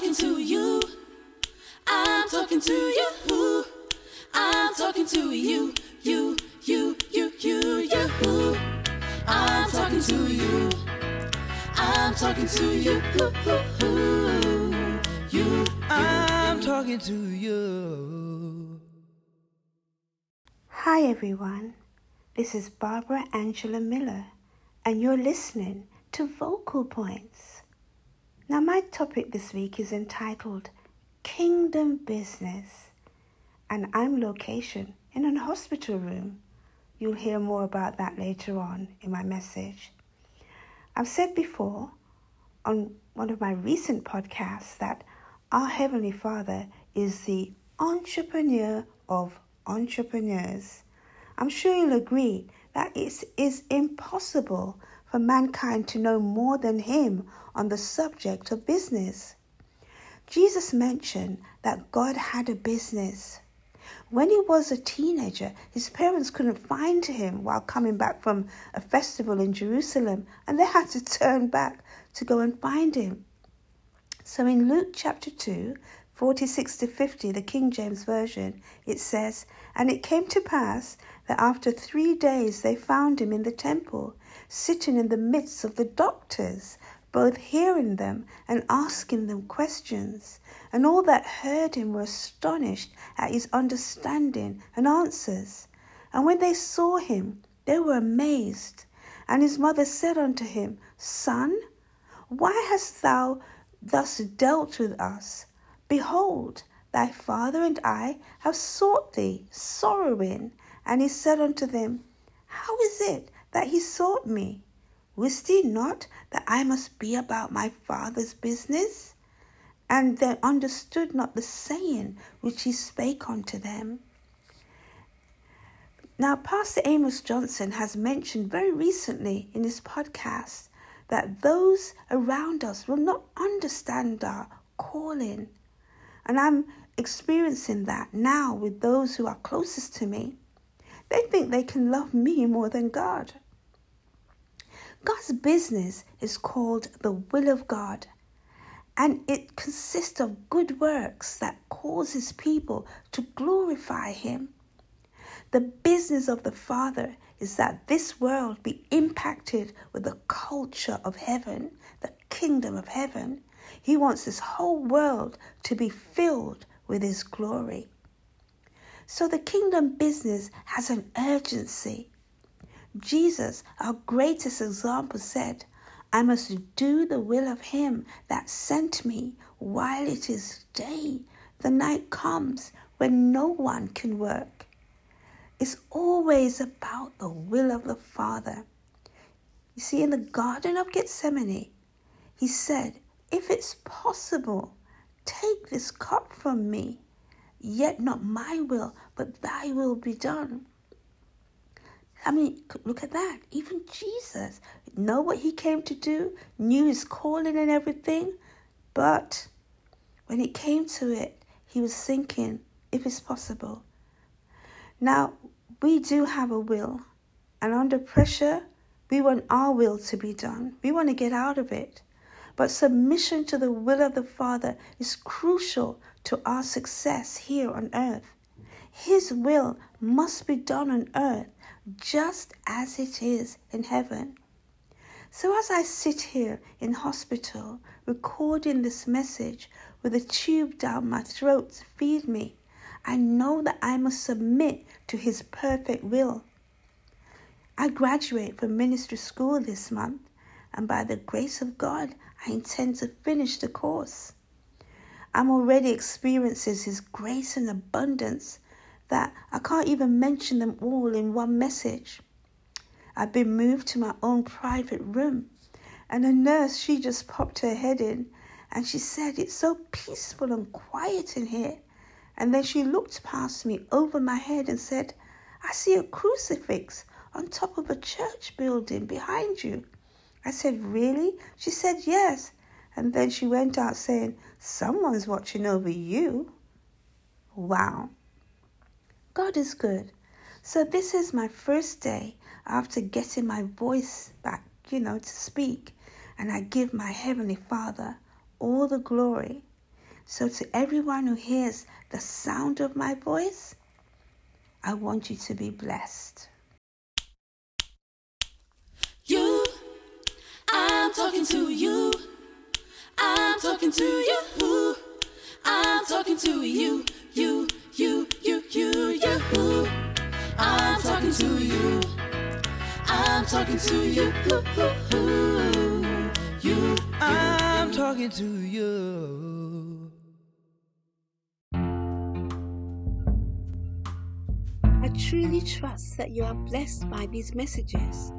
talking to you. I'm talking to you. I'm talking to you. You, you, you, you, you. I'm talking to you. I'm talking to you. You, I'm talking to you. Hi everyone, this is Barbara Angela Miller, and you're listening to Vocal Points. Now, my topic this week is entitled Kingdom Business, and I'm location in an hospital room. You'll hear more about that later on in my message. I've said before on one of my recent podcasts that our Heavenly Father is the entrepreneur of entrepreneurs. I'm sure you'll agree that it is impossible for mankind to know more than Him on the subject of business. Jesus mentioned that God had a business. When he was a teenager, his parents couldn't find him while coming back from a festival in Jerusalem, and they had to turn back to go and find him. So in Luke chapter 2, 46 to 50, the King James Version, it says, And it came to pass that after three days they found him in the temple, sitting in the midst of the doctors, both hearing them and asking them questions. And all that heard him were astonished at his understanding and answers. And when they saw him, they were amazed. And his mother said unto him, Son, why hast thou thus dealt with us? Behold, thy father and I have sought thee, sorrowing. And he said unto them, How is it that he sought me? Wist ye not that I must be about my father's business? And they understood not the saying which he spake unto them. Now, Pastor Amos Johnson has mentioned very recently in his podcast that those around us will not understand our calling. And I'm experiencing that now with those who are closest to me. They think they can love me more than God. God's business is called the will of God, and it consists of good works that causes people to glorify Him. The business of the Father is that this world be impacted with the culture of heaven, the kingdom of heaven. He wants this whole world to be filled with His glory. So the kingdom business has an urgency. Jesus, our greatest example, said, I must do the will of him that sent me while it is day. The night comes when no one can work. It's always about the will of the Father. You see, in the Garden of Gethsemane, he said, If it's possible, take this cup from me, yet not my will, but thy will be done. I mean, look at that. Even Jesus know what he came to do, knew his calling and everything, but when it came to it, he was thinking if it's possible. Now, we do have a will, and under pressure, we want our will to be done. We want to get out of it. But submission to the will of the Father is crucial to our success here on earth. His will must be done on earth just as it is in heaven. So, as I sit here in hospital recording this message with a tube down my throat to feed me, I know that I must submit to His perfect will. I graduate from ministry school this month, and by the grace of God, I intend to finish the course. I'm already experiencing His grace and abundance that I can't even mention them all in one message. I've been moved to my own private room, and a nurse, she just popped her head in and she said, It's so peaceful and quiet in here. And then she looked past me over my head and said, I see a crucifix on top of a church building behind you. I said, Really? She said, Yes. And then she went out saying, Someone's watching over you. Wow. God is good. So, this is my first day after getting my voice back, you know, to speak. And I give my Heavenly Father all the glory. So, to everyone who hears the sound of my voice, I want you to be blessed. You, I'm talking to you. I'm talking to you. I'm talking to you. You, you, you, you, you. I'm talking to you. I'm talking to you. You, I'm talking to you. I truly trust that you are blessed by these messages.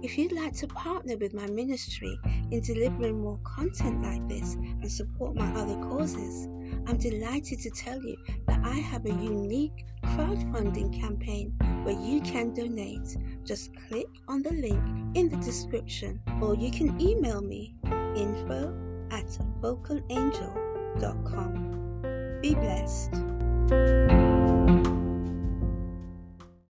If you'd like to partner with my ministry in delivering more content like this and support my other causes, I'm delighted to tell you that I have a unique crowdfunding campaign where you can donate. Just click on the link in the description or you can email me info at vocalangel.com. Be blessed.